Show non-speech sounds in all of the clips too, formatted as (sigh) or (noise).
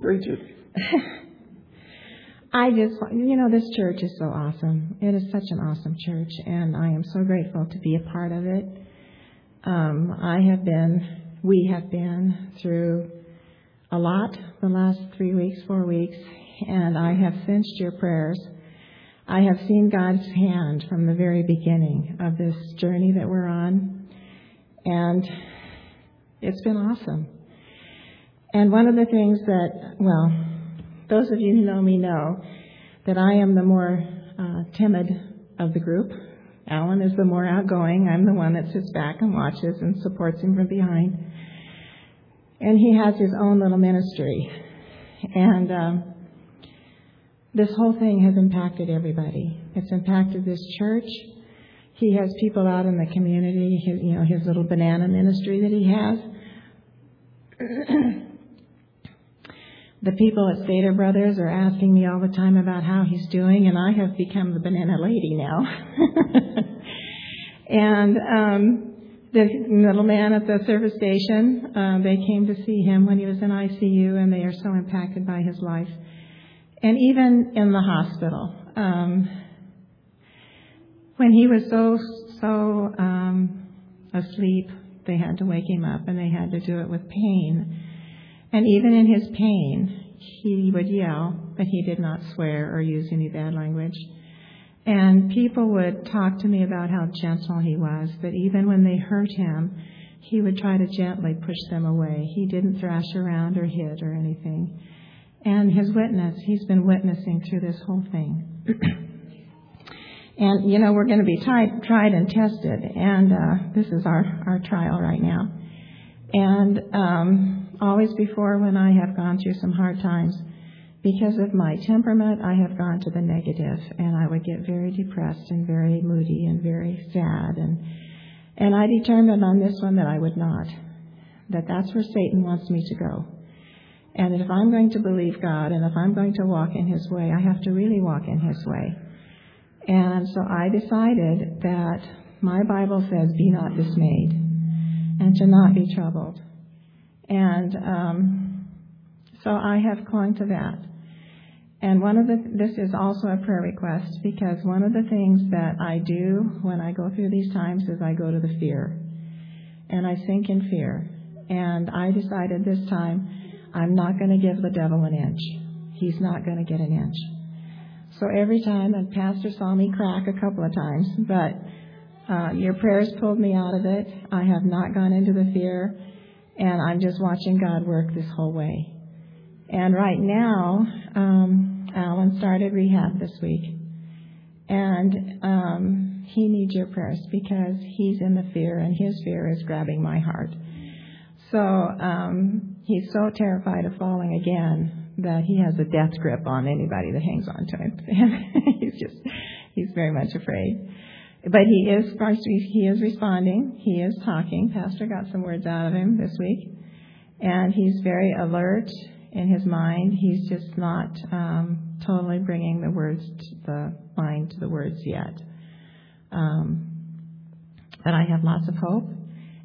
Preach (laughs) it. I just, you know, this church is so awesome. It is such an awesome church, and I am so grateful to be a part of it. Um, I have been, we have been through a lot the last three weeks, four weeks, and I have sensed your prayers. I have seen God's hand from the very beginning of this journey that we're on, and it's been awesome. And one of the things that, well, those of you who know me know that I am the more uh, timid of the group. Alan is the more outgoing. I'm the one that sits back and watches and supports him from behind. And he has his own little ministry. And um, this whole thing has impacted everybody. It's impacted this church. He has people out in the community, his, you know, his little banana ministry that he has. (clears throat) the people at Stater Brothers are asking me all the time about how he's doing, and I have become the banana lady now. (laughs) and um, the little man at the service station, uh, they came to see him when he was in ICU, and they are so impacted by his life. And even in the hospital, um, when he was so so um, asleep, they had to wake him up, and they had to do it with pain. And even in his pain, he would yell, but he did not swear or use any bad language. And people would talk to me about how gentle he was, that even when they hurt him, he would try to gently push them away. He didn't thrash around or hit or anything. And his witness, he's been witnessing through this whole thing. (clears throat) and, you know, we're going to be tried, tried and tested, and uh, this is our, our trial right now. And um, always before when I have gone through some hard times. Because of my temperament, I have gone to the negative, and I would get very depressed and very moody and very sad. And, and I determined on this one that I would not. That that's where Satan wants me to go. And if I'm going to believe God and if I'm going to walk in His way, I have to really walk in His way. And so I decided that my Bible says, be not dismayed and to not be troubled. And um, so I have clung to that. And one of the, this is also a prayer request because one of the things that I do when I go through these times is I go to the fear. And I sink in fear. And I decided this time I'm not going to give the devil an inch. He's not going to get an inch. So every time, and Pastor saw me crack a couple of times, but uh, your prayers pulled me out of it. I have not gone into the fear and I'm just watching God work this whole way. And right now, um, Alan started rehab this week, and um, he needs your prayers because he's in the fear, and his fear is grabbing my heart. So um, he's so terrified of falling again that he has a death grip on anybody that hangs on to him. (laughs) he's just he's very much afraid. But he is he is responding. He is talking. Pastor got some words out of him this week, and he's very alert in his mind. He's just not um, totally bringing the words, to the mind to the words yet. Um, but I have lots of hope,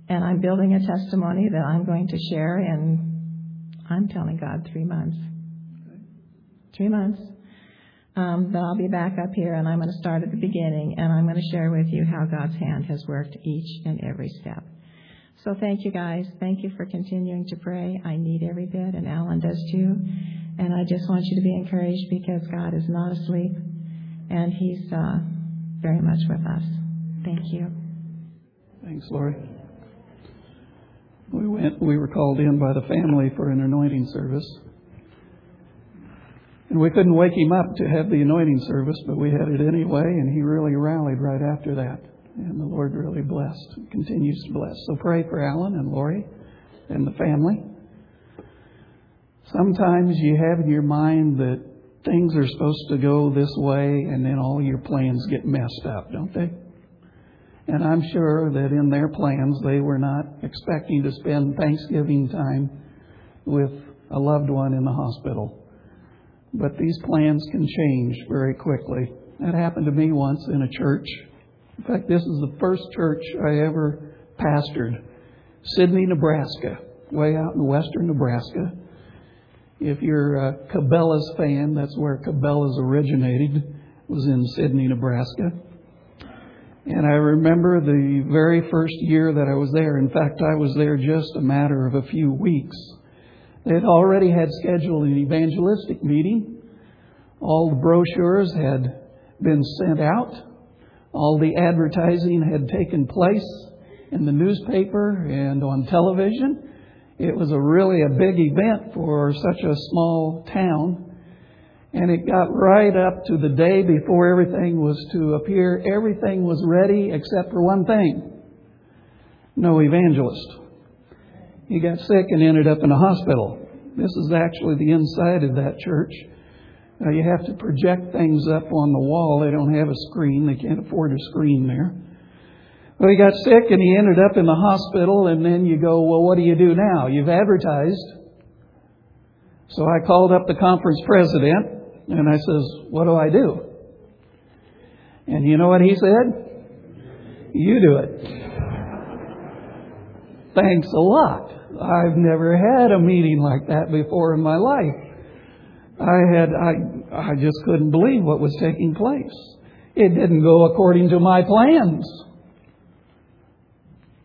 and I'm building a testimony that I'm going to share. And I'm telling God three months. Three months um, then I'll be back up here and I'm going to start at the beginning and I'm going to share with you how God's hand has worked each and every step. So thank you guys. Thank you for continuing to pray. I need every bit and Alan does too. And I just want you to be encouraged because God is not asleep and He's uh, very much with us. Thank you. Thanks, Lori. We went. We were called in by the family for an anointing service. And we couldn't wake him up to have the anointing service, but we had it anyway, and he really rallied right after that. And the Lord really blessed, continues to bless. So pray for Alan and Lori and the family. Sometimes you have in your mind that things are supposed to go this way, and then all your plans get messed up, don't they? And I'm sure that in their plans, they were not expecting to spend Thanksgiving time with a loved one in the hospital. But these plans can change very quickly. That happened to me once in a church. In fact, this is the first church I ever pastored. Sidney, Nebraska, way out in western Nebraska. If you're a Cabela's fan, that's where Cabela's originated. Was in Sidney, Nebraska. And I remember the very first year that I was there. In fact, I was there just a matter of a few weeks. They had already had scheduled an evangelistic meeting. All the brochures had been sent out. All the advertising had taken place in the newspaper and on television. It was a really a big event for such a small town. And it got right up to the day before everything was to appear. Everything was ready except for one thing. No evangelist. He got sick and ended up in a hospital. This is actually the inside of that church. Uh, you have to project things up on the wall. They don't have a screen. They can't afford a screen there. Well, he got sick and he ended up in the hospital, and then you go, well, what do you do now? You've advertised. So I called up the conference president and I says, what do I do? And you know what he said? You do it. Thanks a lot. I've never had a meeting like that before in my life. I had, I, I just couldn't believe what was taking place. It didn't go according to my plans.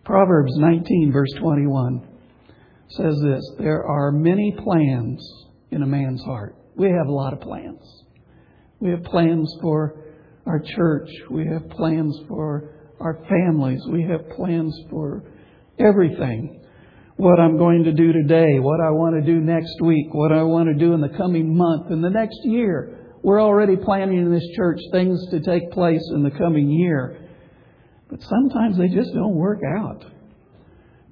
Proverbs 19 verse 21 says this, there are many plans in a man's heart. We have a lot of plans. We have plans for our church. We have plans for our families. We have plans for everything. What I'm going to do today, what I want to do next week, what I want to do in the coming month, in the next year. We're already planning in this church things to take place in the coming year. But sometimes they just don't work out.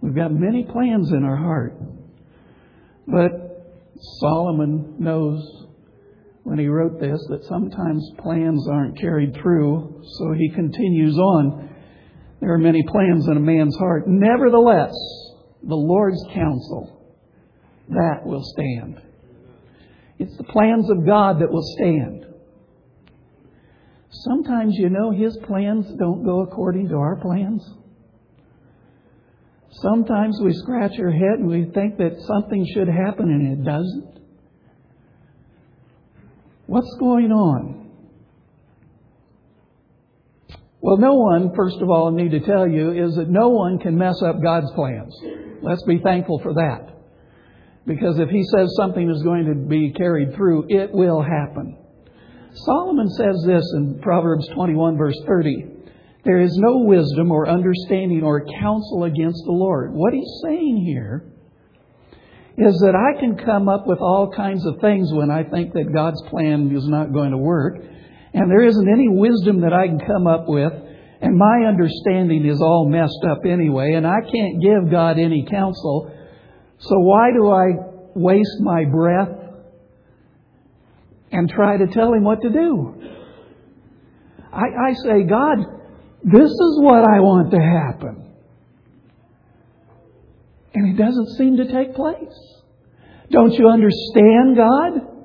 We've got many plans in our heart. But Solomon knows when he wrote this that sometimes plans aren't carried through, so he continues on. There are many plans in a man's heart. Nevertheless, the Lord's counsel, that will stand. It's the plans of God that will stand. Sometimes, you know, His plans don't go according to our plans. Sometimes we scratch our head and we think that something should happen and it doesn't. What's going on? Well, no one, first of all, I need to tell you, is that no one can mess up God's plans. Let's be thankful for that. Because if He says something is going to be carried through, it will happen. Solomon says this in Proverbs 21 verse 30. There is no wisdom or understanding or counsel against the Lord. What he's saying here is that I can come up with all kinds of things when I think that God's plan is not going to work. And there isn't any wisdom that I can come up with. And my understanding is all messed up anyway. And I can't give God any counsel. So why do I waste my breath and try to tell Him what to do? I, I say, God, this is what I want to happen. And it doesn't seem to take place. Don't you understand, God?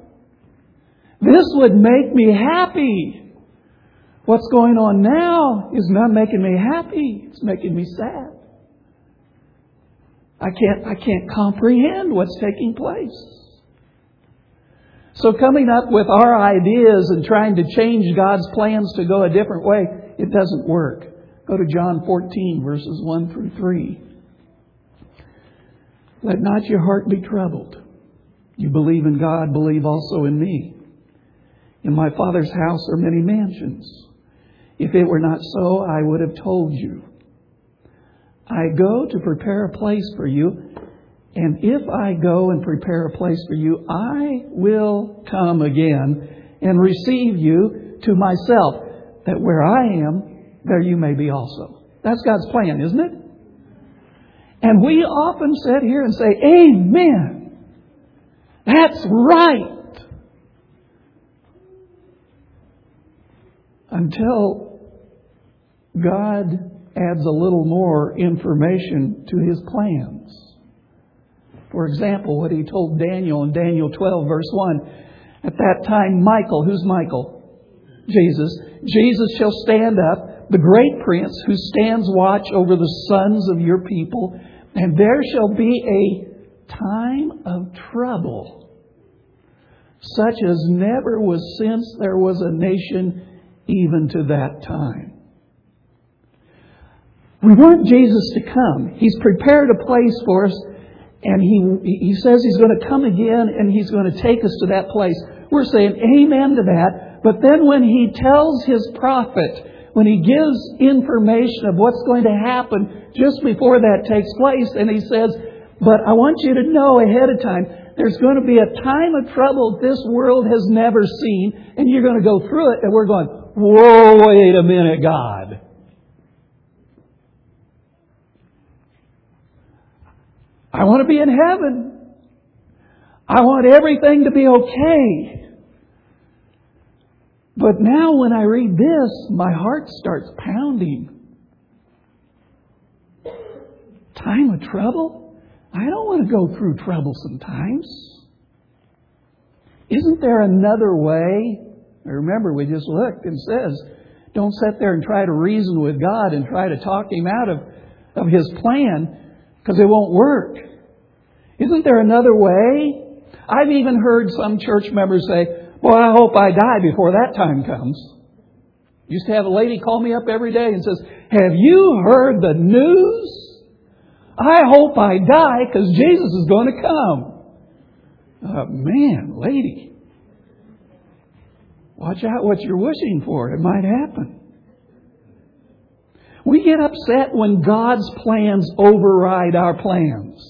This would make me happy. What's going on now is not making me happy. It's making me sad. I can't, I can't comprehend what's taking place. So coming up with our ideas and trying to change God's plans to go a different way, it doesn't work. Go to John 14 verses 1 through 3. Let not your heart be troubled. You believe in God, believe also in me. In my Father's house are many mansions. If it were not so, I would have told you. I go to prepare a place for you, and if I go and prepare a place for you, I will come again and receive you to myself, that where I am, there you may be also. That's God's plan, isn't it? And we often sit here and say, Amen. That's right. Until God adds a little more information to his plans. For example, what he told Daniel in Daniel 12, verse 1. At that time, Michael, who's Michael? Jesus. Jesus shall stand up, the great prince who stands watch over the sons of your people, and there shall be a time of trouble such as never was since there was a nation even to that time. We want Jesus to come. He's prepared a place for us, and he, he says He's going to come again and He's going to take us to that place. We're saying amen to that. But then when He tells His prophet, when He gives information of what's going to happen just before that takes place, and He says, But I want you to know ahead of time, there's going to be a time of trouble this world has never seen, and you're going to go through it, and we're going, Whoa, wait a minute, God. I want to be in heaven. I want everything to be okay. But now when I read this, my heart starts pounding. Time of trouble? I don't want to go through trouble sometimes. Isn't there another way? Remember, we just looked and says, don't sit there and try to reason with God and try to talk Him out of, of His plan because it won't work. Isn't there another way? I've even heard some church members say, Well, I hope I die before that time comes. Used to have a lady call me up every day and says, Have you heard the news? I hope I die because Jesus is going to come. Uh, man, lady. Watch out what you're wishing for. It might happen. We get upset when God's plans override our plans.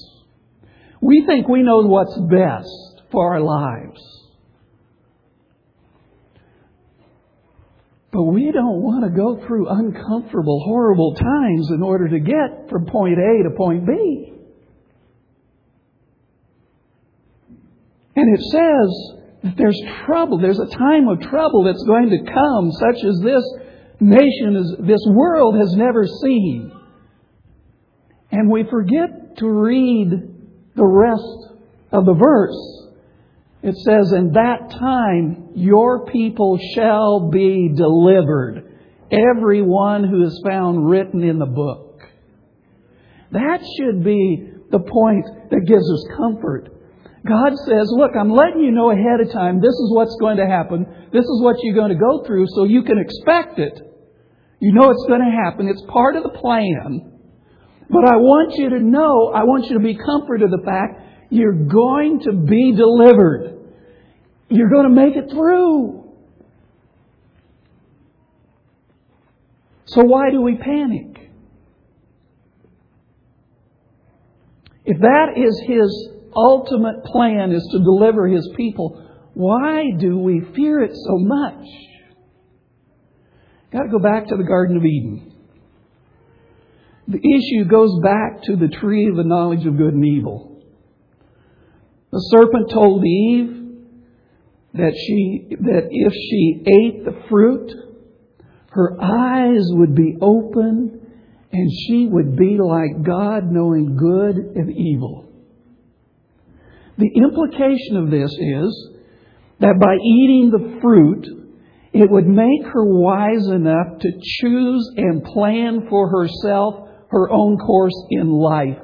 We think we know what's best for our lives. But we don't want to go through uncomfortable, horrible times in order to get from point A to point B. And it says that there's trouble, there's a time of trouble that's going to come, such as this nation, is, this world has never seen. And we forget to read the rest of the verse, it says, In that time your people shall be delivered, every one who is found written in the book. That should be the point that gives us comfort. God says, Look, I'm letting you know ahead of time this is what's going to happen. This is what you're going to go through so you can expect it. You know it's going to happen. It's part of the plan. But I want you to know, I want you to be comforted the fact you're going to be delivered. You're going to make it through. So why do we panic? If that is His ultimate plan is to deliver His people, why do we fear it so much? Got to go back to the Garden of Eden. The issue goes back to the tree of the knowledge of good and evil. The serpent told Eve that she that if she ate the fruit, her eyes would be open and she would be like God, knowing good and evil. The implication of this is that by eating the fruit, it would make her wise enough to choose and plan for herself her own course in life.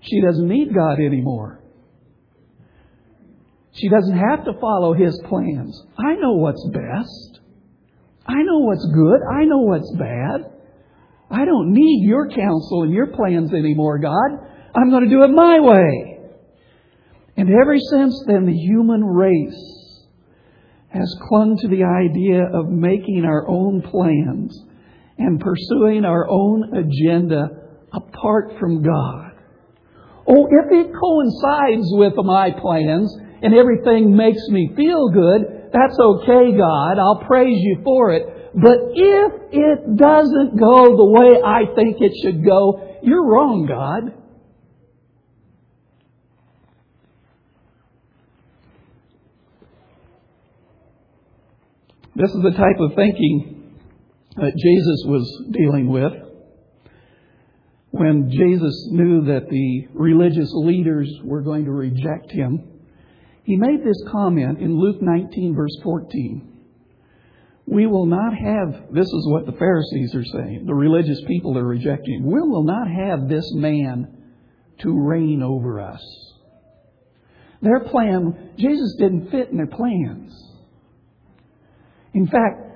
She doesn't need God anymore. She doesn't have to follow His plans. I know what's best. I know what's good. I know what's bad. I don't need your counsel and your plans anymore, God. I'm going to do it my way. And ever since then, the human race has clung to the idea of making our own plans and pursuing our own agenda apart from God. Oh, if it coincides with my plans and everything makes me feel good, that's okay, God. I'll praise you for it. But if it doesn't go the way I think it should go, you're wrong, God. This is the type of thinking that Jesus was dealing with when Jesus knew that the religious leaders were going to reject him. He made this comment in Luke 19, verse 14. We will not have, this is what the Pharisees are saying, the religious people are rejecting. We will not have this man to reign over us. Their plan Jesus didn't fit in their plans. In fact,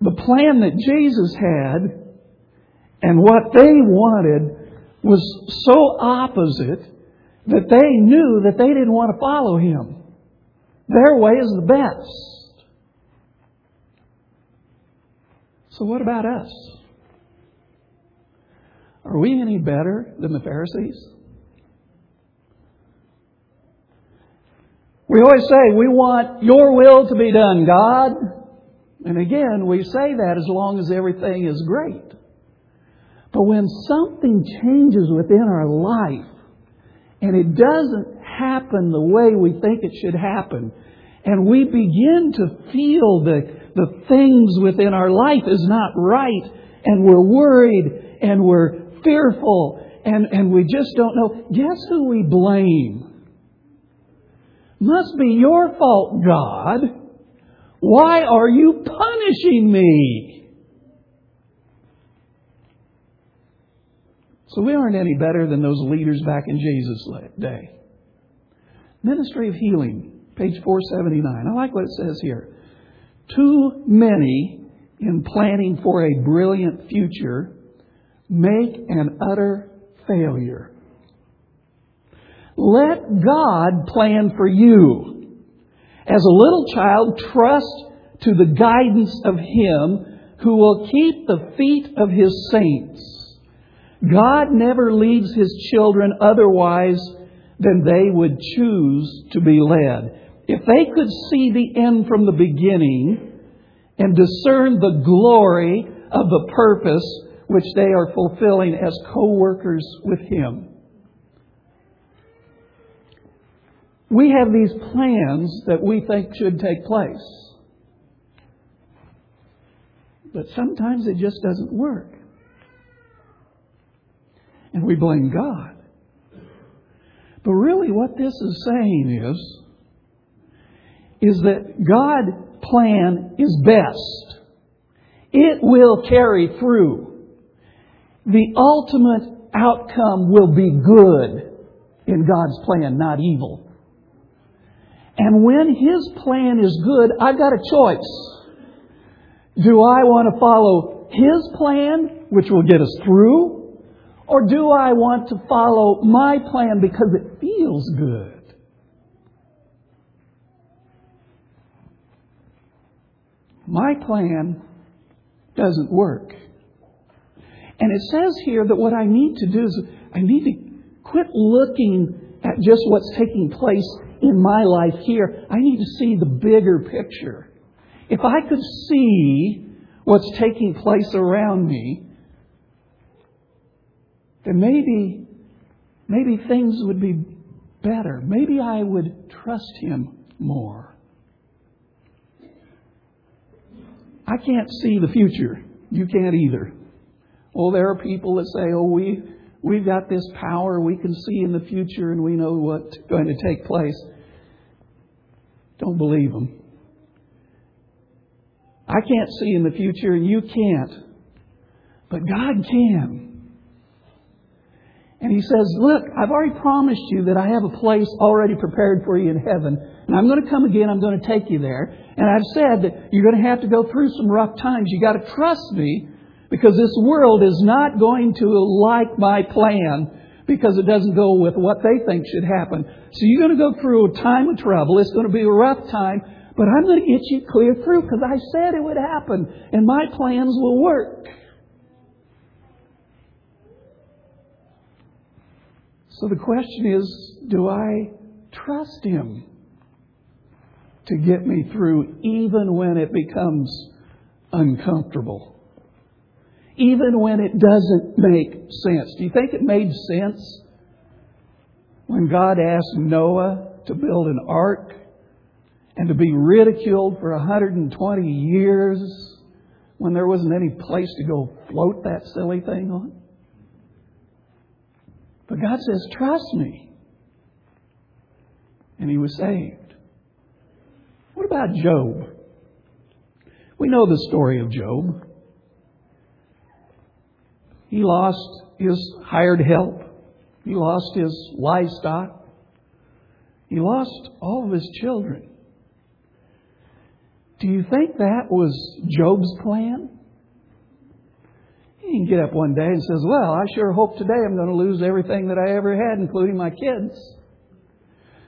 the plan that Jesus had and what they wanted was so opposite that they knew that they didn't want to follow him. Their way is the best. So, what about us? Are we any better than the Pharisees? We always say, We want your will to be done, God. And again, we say that as long as everything is great. But when something changes within our life and it doesn't happen the way we think it should happen, and we begin to feel that the things within our life is not right, and we're worried and we're fearful and, and we just don't know, guess who we blame? Must be your fault, God. Why are you punishing me? So we aren't any better than those leaders back in Jesus' day. Ministry of Healing, page 479. I like what it says here. Too many in planning for a brilliant future make an utter failure. Let God plan for you. As a little child, trust to the guidance of Him who will keep the feet of His saints. God never leads His children otherwise than they would choose to be led. If they could see the end from the beginning and discern the glory of the purpose which they are fulfilling as co-workers with Him. We have these plans that we think should take place. But sometimes it just doesn't work and we blame God. But really, what this is saying is, is that God's plan is best. It will carry through. The ultimate outcome will be good in God's plan, not evil. And when His plan is good, I've got a choice. Do I want to follow His plan, which will get us through, or do I want to follow my plan because it feels good? My plan doesn't work. And it says here that what I need to do is I need to quit looking at just what's taking place in my life here. I need to see the bigger picture. If I could see what's taking place around me, then maybe, maybe things would be better. Maybe I would trust Him more. I can't see the future. You can't either. Well, there are people that say, oh, we, we've got this power, we can see in the future and we know what's going to take place. Don't believe them. I can't see in the future and you can't. But God can. And he says, Look, I've already promised you that I have a place already prepared for you in heaven. And I'm going to come again. I'm going to take you there. And I've said that you're going to have to go through some rough times. You've got to trust me because this world is not going to like my plan because it doesn't go with what they think should happen. So you're going to go through a time of trouble. It's going to be a rough time. But I'm going to get you clear through because I said it would happen. And my plans will work. So the question is do I trust Him to get me through even when it becomes uncomfortable? Even when it doesn't make sense. Do you think it made sense when God asked Noah to build an ark and to be ridiculed for 120 years when there wasn't any place to go float that silly thing on? But God says, Trust me. And he was saved. What about Job? We know the story of Job. He lost his hired help. He lost his livestock. He lost all of his children. Do you think that was Job's plan? He can get up one day and says, Well, I sure hope today I'm going to lose everything that I ever had, including my kids.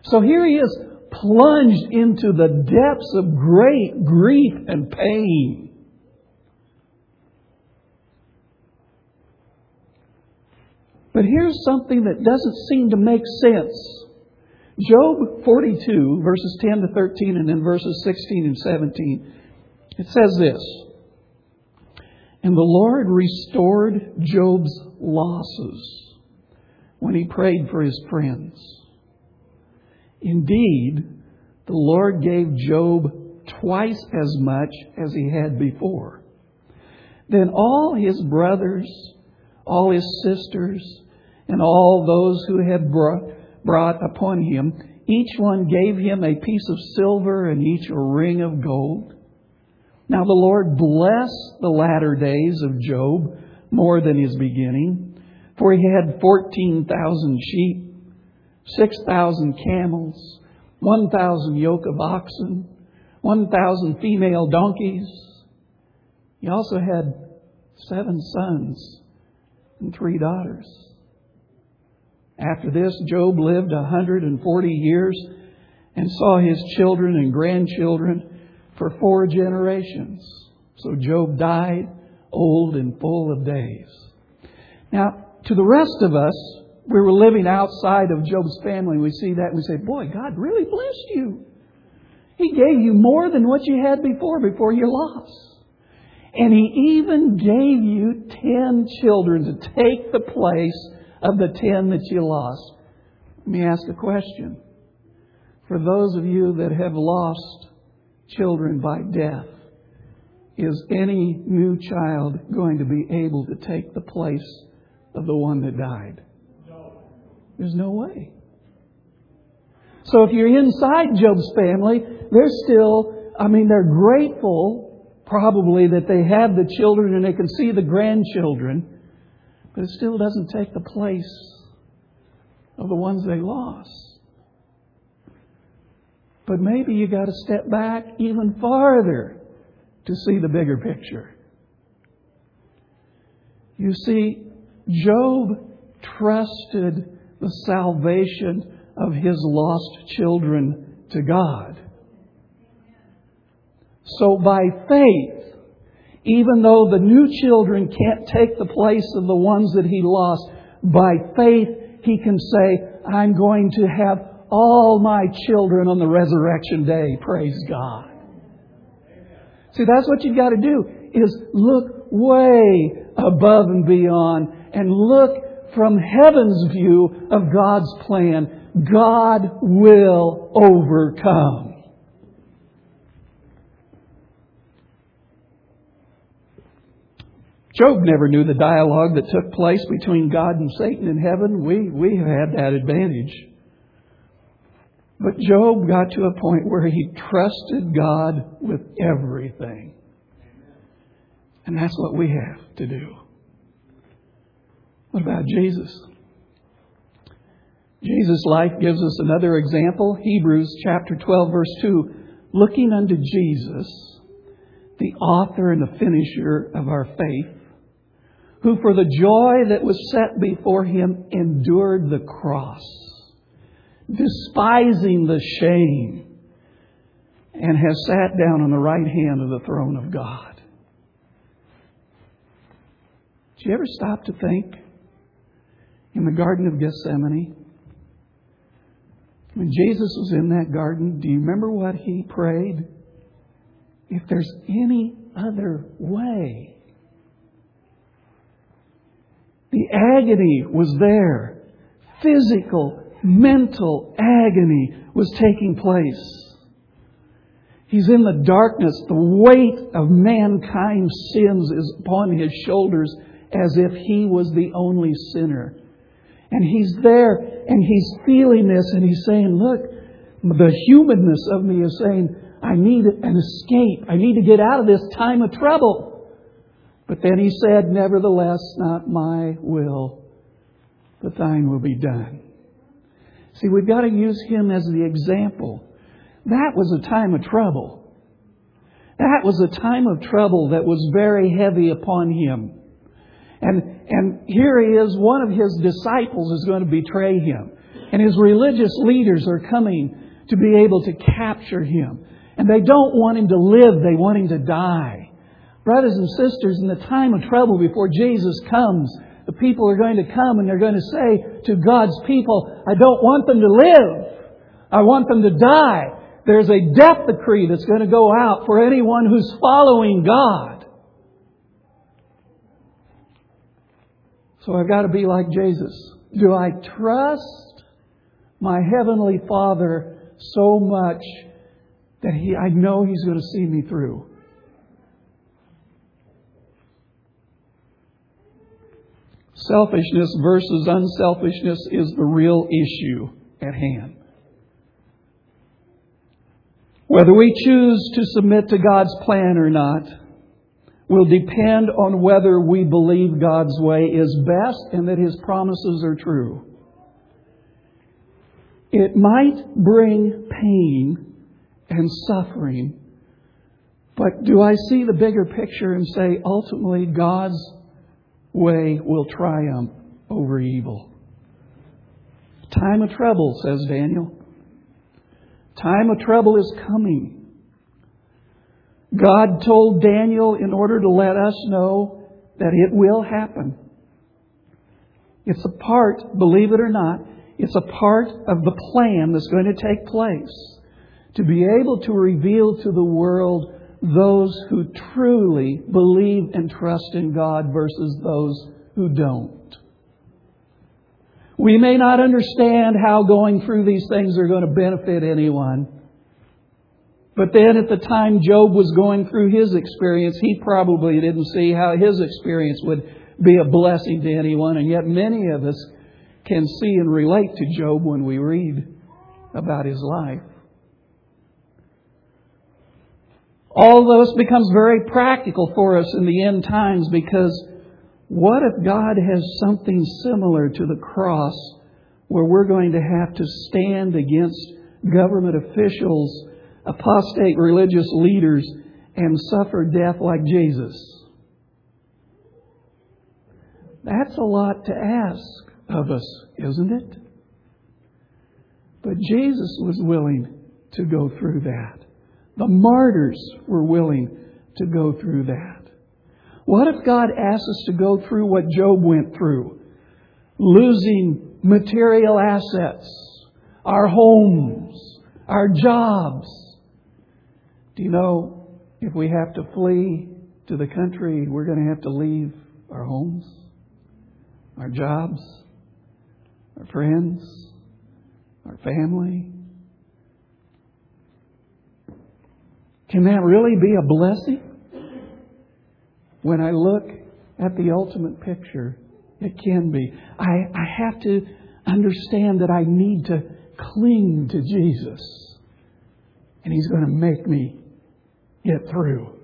So here he is, plunged into the depths of great grief and pain. But here's something that doesn't seem to make sense. Job 42, verses 10 to 13, and then verses 16 and 17. It says this And the Lord restored Job's losses when he prayed for his friends. Indeed, the Lord gave Job twice as much as he had before. Then all his brothers, all his sisters, and all those who had brought upon him, each one gave him a piece of silver and each a ring of gold. Now the Lord blessed the latter days of Job more than his beginning, for he had 14,000 sheep 6,000 camels, 1,000 yoke of oxen, 1,000 female donkeys. He also had seven sons and three daughters. After this, Job lived 140 years and saw his children and grandchildren for four generations. So Job died old and full of days. Now, to the rest of us, we were living outside of Job's family, we see that and we say, Boy, God really blessed you. He gave you more than what you had before, before you lost. And He even gave you ten children to take the place of the ten that you lost. Let me ask a question. For those of you that have lost children by death, is any new child going to be able to take the place of the one that died? There's no way. So if you're inside Job's family, they're still, I mean, they're grateful probably that they have the children and they can see the grandchildren, but it still doesn't take the place of the ones they lost. But maybe you got to step back even farther to see the bigger picture. You see, Job trusted the salvation of his lost children to God. So by faith, even though the new children can't take the place of the ones that he lost, by faith he can say, I'm going to have all my children on the resurrection day. Praise God. See, that's what you've got to do, is look way above and beyond and look from heaven's view of God's plan, God will overcome. Job never knew the dialogue that took place between God and Satan in heaven. We, we have had that advantage. But Job got to a point where he trusted God with everything. And that's what we have to do. What about Jesus? Jesus' life gives us another example. Hebrews chapter 12, verse 2. Looking unto Jesus, the author and the finisher of our faith, who for the joy that was set before him endured the cross, despising the shame, and has sat down on the right hand of the throne of God. Did you ever stop to think in the Garden of Gethsemane. When Jesus was in that garden, do you remember what he prayed? If there's any other way. The agony was there. Physical, mental agony was taking place. He's in the darkness. The weight of mankind's sins is upon his shoulders as if he was the only sinner. And he's there and he's feeling this and he's saying, Look, the humanness of me is saying, I need an escape. I need to get out of this time of trouble. But then he said, Nevertheless, not my will, but thine will be done. See, we've got to use him as the example. That was a time of trouble. That was a time of trouble that was very heavy upon him. And, and here he is, one of his disciples is going to betray him. And his religious leaders are coming to be able to capture him. And they don't want him to live, they want him to die. Brothers and sisters, in the time of trouble before Jesus comes, the people are going to come and they're going to say to God's people, I don't want them to live. I want them to die. There's a death decree that's going to go out for anyone who's following God. So I've got to be like Jesus. Do I trust my Heavenly Father so much that he, I know He's going to see me through? Selfishness versus unselfishness is the real issue at hand. Whether we choose to submit to God's plan or not will depend on whether we believe God's way is best and that His promises are true. It might bring pain and suffering, but do I see the bigger picture and say ultimately God's way will triumph over evil? Time of trouble, says Daniel. Time of trouble is coming. God told Daniel in order to let us know that it will happen. It's a part, believe it or not, it's a part of the plan that's going to take place to be able to reveal to the world those who truly believe and trust in God versus those who don't. We may not understand how going through these things are going to benefit anyone. But then at the time Job was going through his experience, he probably didn't see how his experience would be a blessing to anyone. And yet many of us can see and relate to Job when we read about his life. All this becomes very practical for us in the end times because what if God has something similar to the cross where we're going to have to stand against government officials, apostate religious leaders, and suffer death like Jesus? That's a lot to ask of us, isn't it? But Jesus was willing to go through that. The martyrs were willing to go through that. What if God asked us to go through what Job went through? Losing material assets, our homes, our jobs. Do you know if we have to flee to the country, we're going to have to leave our homes, our jobs, our friends, our family? Can that really be a blessing? When I look at the ultimate picture, it can be. I, I have to understand that I need to cling to Jesus. And He's going to make me get through.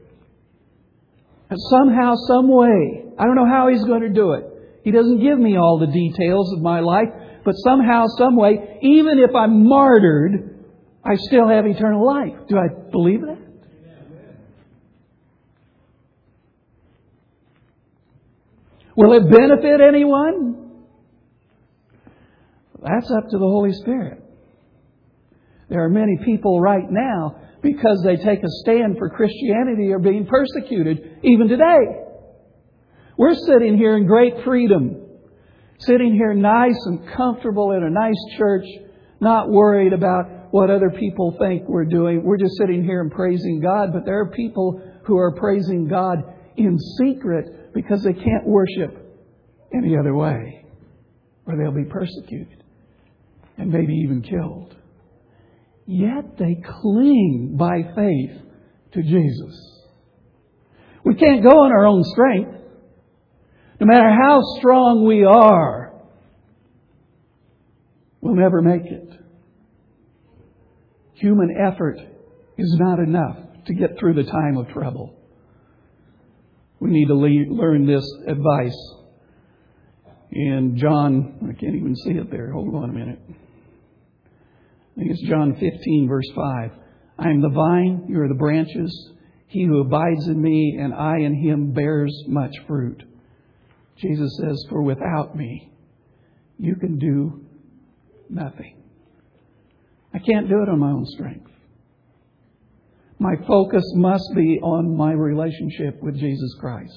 And somehow, some way, I don't know how He's going to do it. He doesn't give me all the details of my life, but somehow, some way, even if I'm martyred, I still have eternal life. Do I believe that? Will it benefit anyone? That's up to the Holy Spirit. There are many people right now, because they take a stand for Christianity, are being persecuted, even today. We're sitting here in great freedom, sitting here nice and comfortable in a nice church, not worried about what other people think we're doing. We're just sitting here and praising God, but there are people who are praising God in secret because they can't worship any other way, or they'll be persecuted and maybe even killed. Yet they cling by faith to Jesus. We can't go on our own strength. No matter how strong we are, we'll never make it. Human effort is not enough to get through the time of trouble. We need to learn this advice. In John, I can't even see it there. Hold on a minute. I think it's John 15, verse 5. I am the vine, you are the branches. He who abides in me and I in him bears much fruit. Jesus says, For without me, you can do nothing. I can't do it on my own strength. My focus must be on my relationship with Jesus Christ.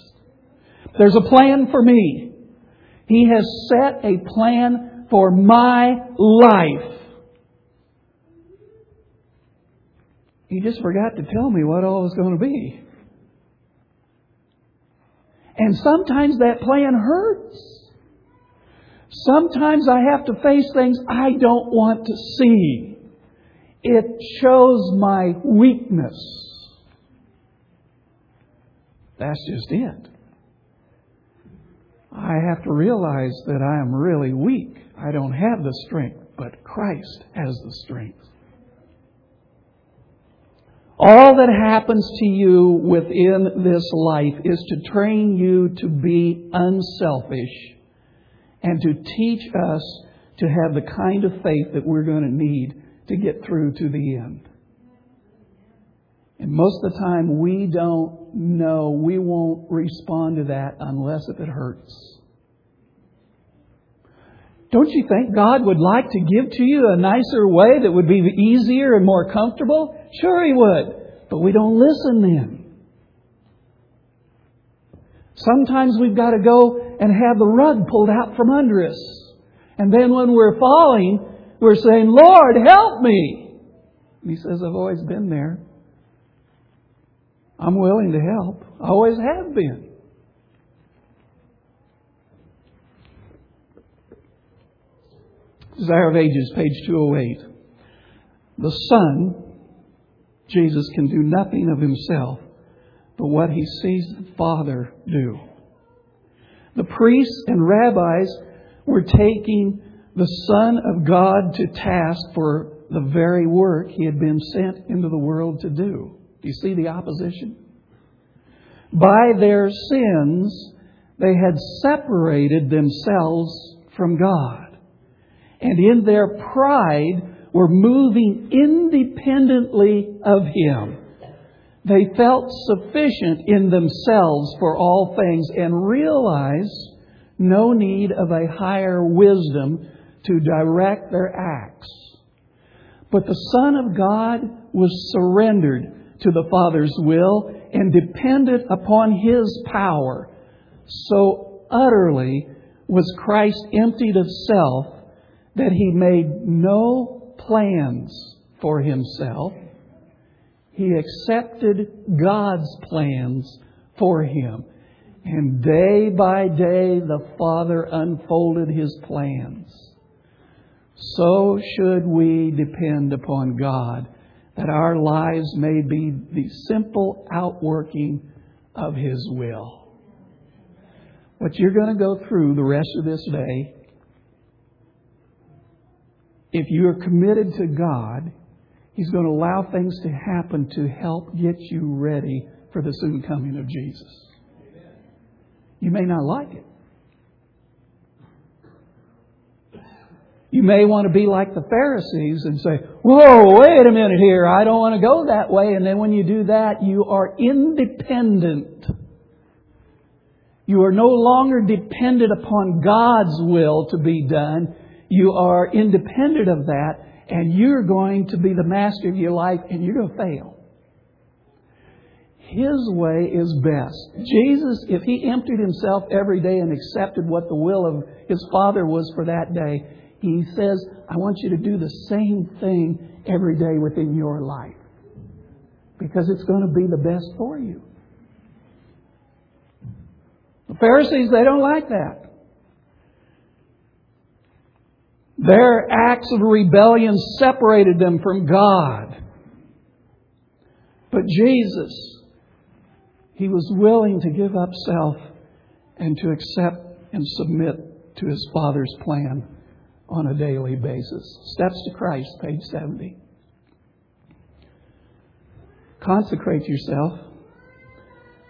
There's a plan for me. He has set a plan for my life. He just forgot to tell me what all was going to be. And sometimes that plan hurts. Sometimes I have to face things I don't want to see. It shows my weakness. That's just it. I have to realize that I am really weak. I don't have the strength, but Christ has the strength. All that happens to you within this life is to train you to be unselfish and to teach us to have the kind of faith that we're going to need to get through to the end. And most of the time, we don't know, we won't respond to that unless if it hurts. Don't you think God would like to give to you a nicer way that would be easier and more comfortable? Sure, He would. But we don't listen then. Sometimes we've got to go and have the rug pulled out from under us. And then when we're falling, we're saying, Lord, help me. And He says, I've always been there. I'm willing to help. I always have been. Desire of Ages, page 208. The Son, Jesus, can do nothing of himself but what he sees the Father do. The priests and rabbis were taking the Son of God to task for the very work he had been sent into the world to do. Do you see the opposition? By their sins, they had separated themselves from God and in their pride were moving independently of Him. They felt sufficient in themselves for all things and realized no need of a higher wisdom to direct their acts. But the Son of God was surrendered to the Father's will and depended upon His power. So utterly was Christ emptied of self that he made no plans for himself. He accepted God's plans for him. And day by day, the Father unfolded his plans. So should we depend upon God that our lives may be the simple outworking of his will. What you're going to go through the rest of this day if you are committed to God, He's going to allow things to happen to help get you ready for the soon coming of Jesus. You may not like it. You may want to be like the Pharisees and say, Whoa, wait a minute here. I don't want to go that way. And then when you do that, you are independent. You are no longer dependent upon God's will to be done. You are independent of that, and you're going to be the master of your life, and you're going to fail. His way is best. Jesus, if he emptied himself every day and accepted what the will of his Father was for that day, he says, I want you to do the same thing every day within your life. Because it's going to be the best for you. The Pharisees, they don't like that. Their acts of rebellion separated them from God. But Jesus, He was willing to give up self and to accept and submit to His Father's plan on a daily basis. Steps to Christ, page 70. Consecrate yourself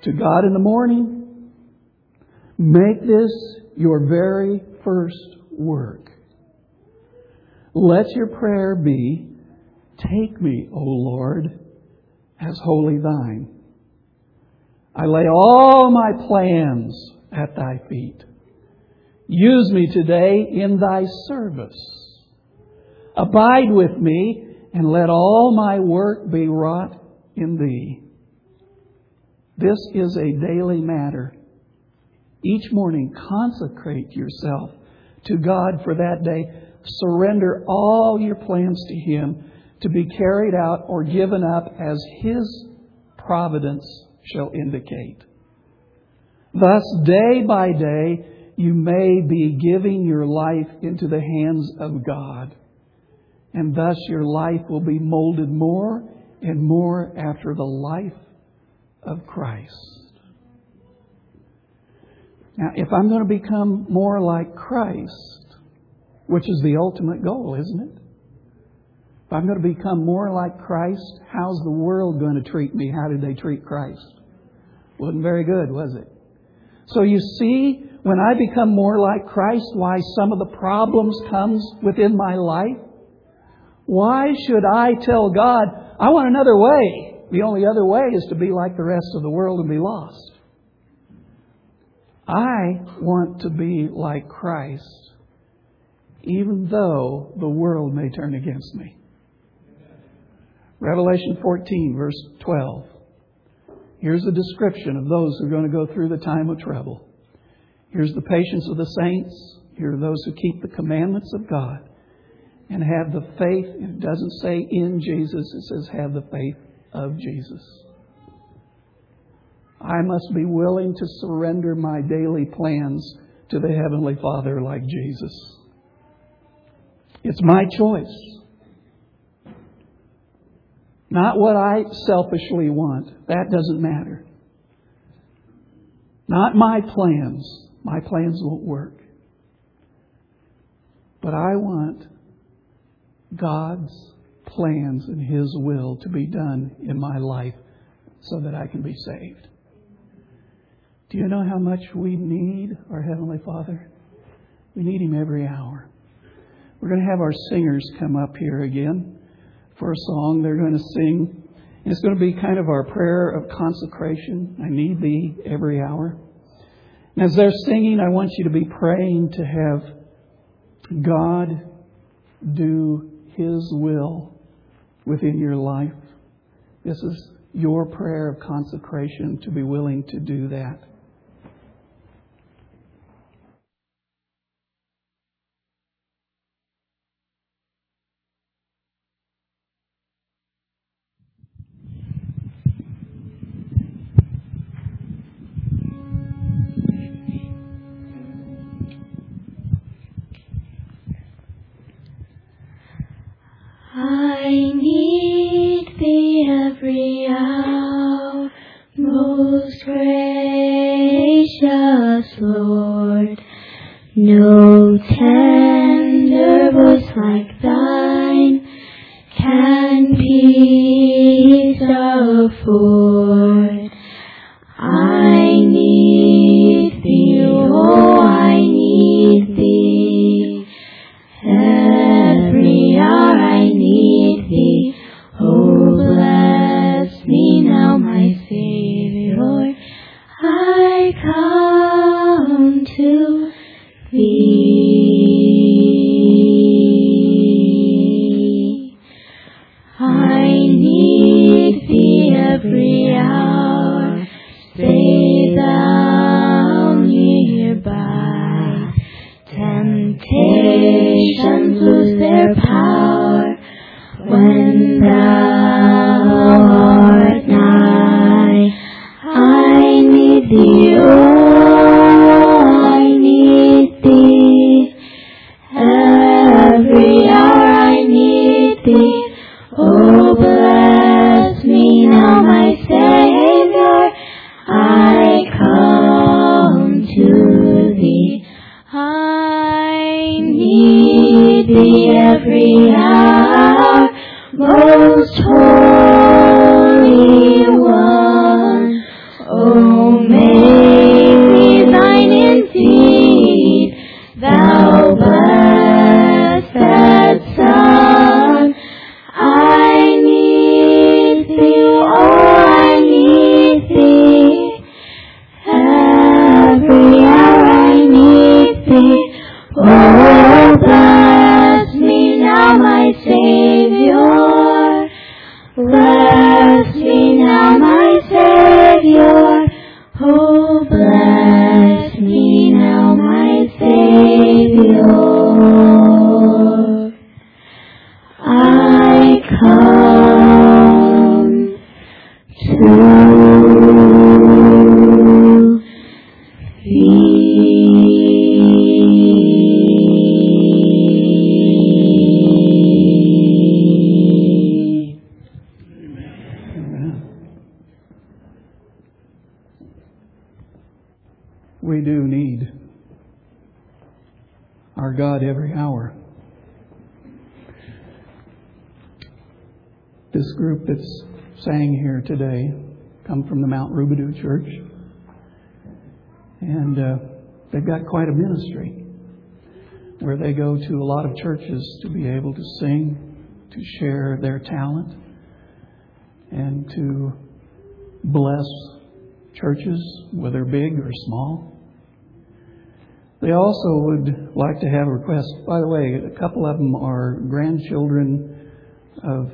to God in the morning. Make this your very first work. Let your prayer be, Take me, O Lord, as wholly thine. I lay all my plans at thy feet. Use me today in thy service. Abide with me and let all my work be wrought in thee. This is a daily matter. Each morning, consecrate yourself to God for that day. Surrender all your plans to Him to be carried out or given up as His providence shall indicate. Thus, day by day, you may be giving your life into the hands of God. And thus your life will be molded more and more after the life of Christ. Now, if I'm going to become more like Christ, which is the ultimate goal, isn't it? If I'm going to become more like Christ, how's the world going to treat me? How did they treat Christ? Wasn't very good, was it? So you see, when I become more like Christ, why some of the problems comes within my life? Why should I tell God, I want another way? The only other way is to be like the rest of the world and be lost. I want to be like Christ, even though the world may turn against me. Revelation 14, verse 12. Here's a description of those who are going to go through the time of trouble. Here's the patience of the saints. Here are those who keep the commandments of God and have the faith. It doesn't say in Jesus, it says have the faith of Jesus. I must be willing to surrender my daily plans to the Heavenly Father like Jesus. It's my choice. Not what I selfishly want. That doesn't matter. Not my plans. My plans won't work. But I want God's plans and His will to be done in my life so that I can be saved. Do you know how much we need our Heavenly Father? We need Him every hour. We're going to have our singers come up here again for a song. They're going to sing. And it's going to be kind of our prayer of consecration. I need Thee every hour. And as they're singing, I want you to be praying to have God do His will within your life. This is your prayer of consecration to be willing to do that. Oh, We do need our God every hour. This group that's sang here today come from the Mount Rubidoux Church, and uh, they've got quite a ministry where they go to a lot of churches to be able to sing, to share their talent, and to bless churches, whether big or small. They also would like to have a request. By the way, a couple of them are grandchildren of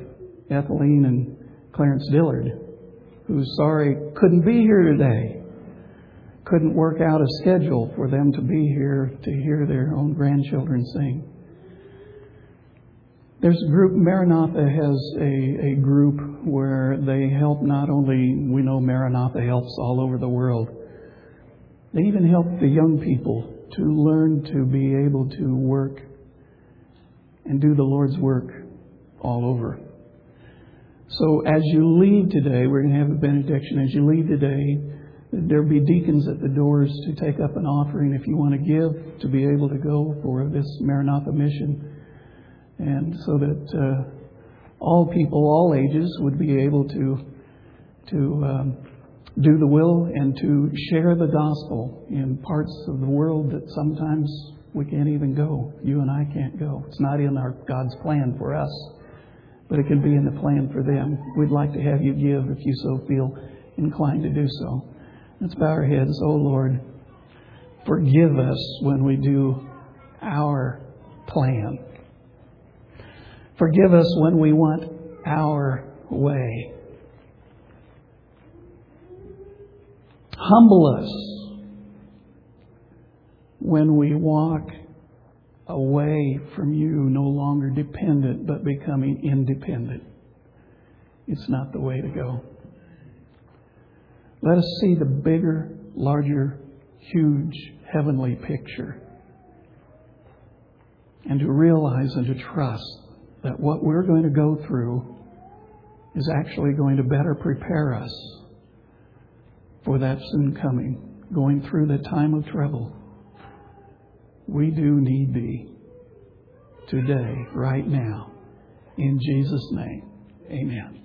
Ethelene and Clarence Dillard, who's sorry couldn't be here today. Couldn't work out a schedule for them to be here to hear their own grandchildren sing. There's a group, Maranatha has a, a group where they help not only, we know Maranatha helps all over the world, they even help the young people to learn to be able to work and do the Lord's work all over. So as you leave today, we're going to have a benediction. As you leave today, there'll be deacons at the doors to take up an offering if you want to give to be able to go for this Maranatha mission. And so that uh, all people, all ages, would be able to to um, do the will and to share the gospel in parts of the world that sometimes we can't even go. You and I can't go. It's not in our God's plan for us, but it can be in the plan for them. We'd like to have you give if you so feel inclined to do so. Let's bow our heads. Oh Lord, forgive us when we do our plan. Forgive us when we want our way. Humble us when we walk away from you, no longer dependent, but becoming independent. It's not the way to go. Let us see the bigger, larger, huge heavenly picture. And to realize and to trust that what we're going to go through is actually going to better prepare us for that soon coming, going through the time of trouble. We do need thee today, right now. In Jesus' name, amen.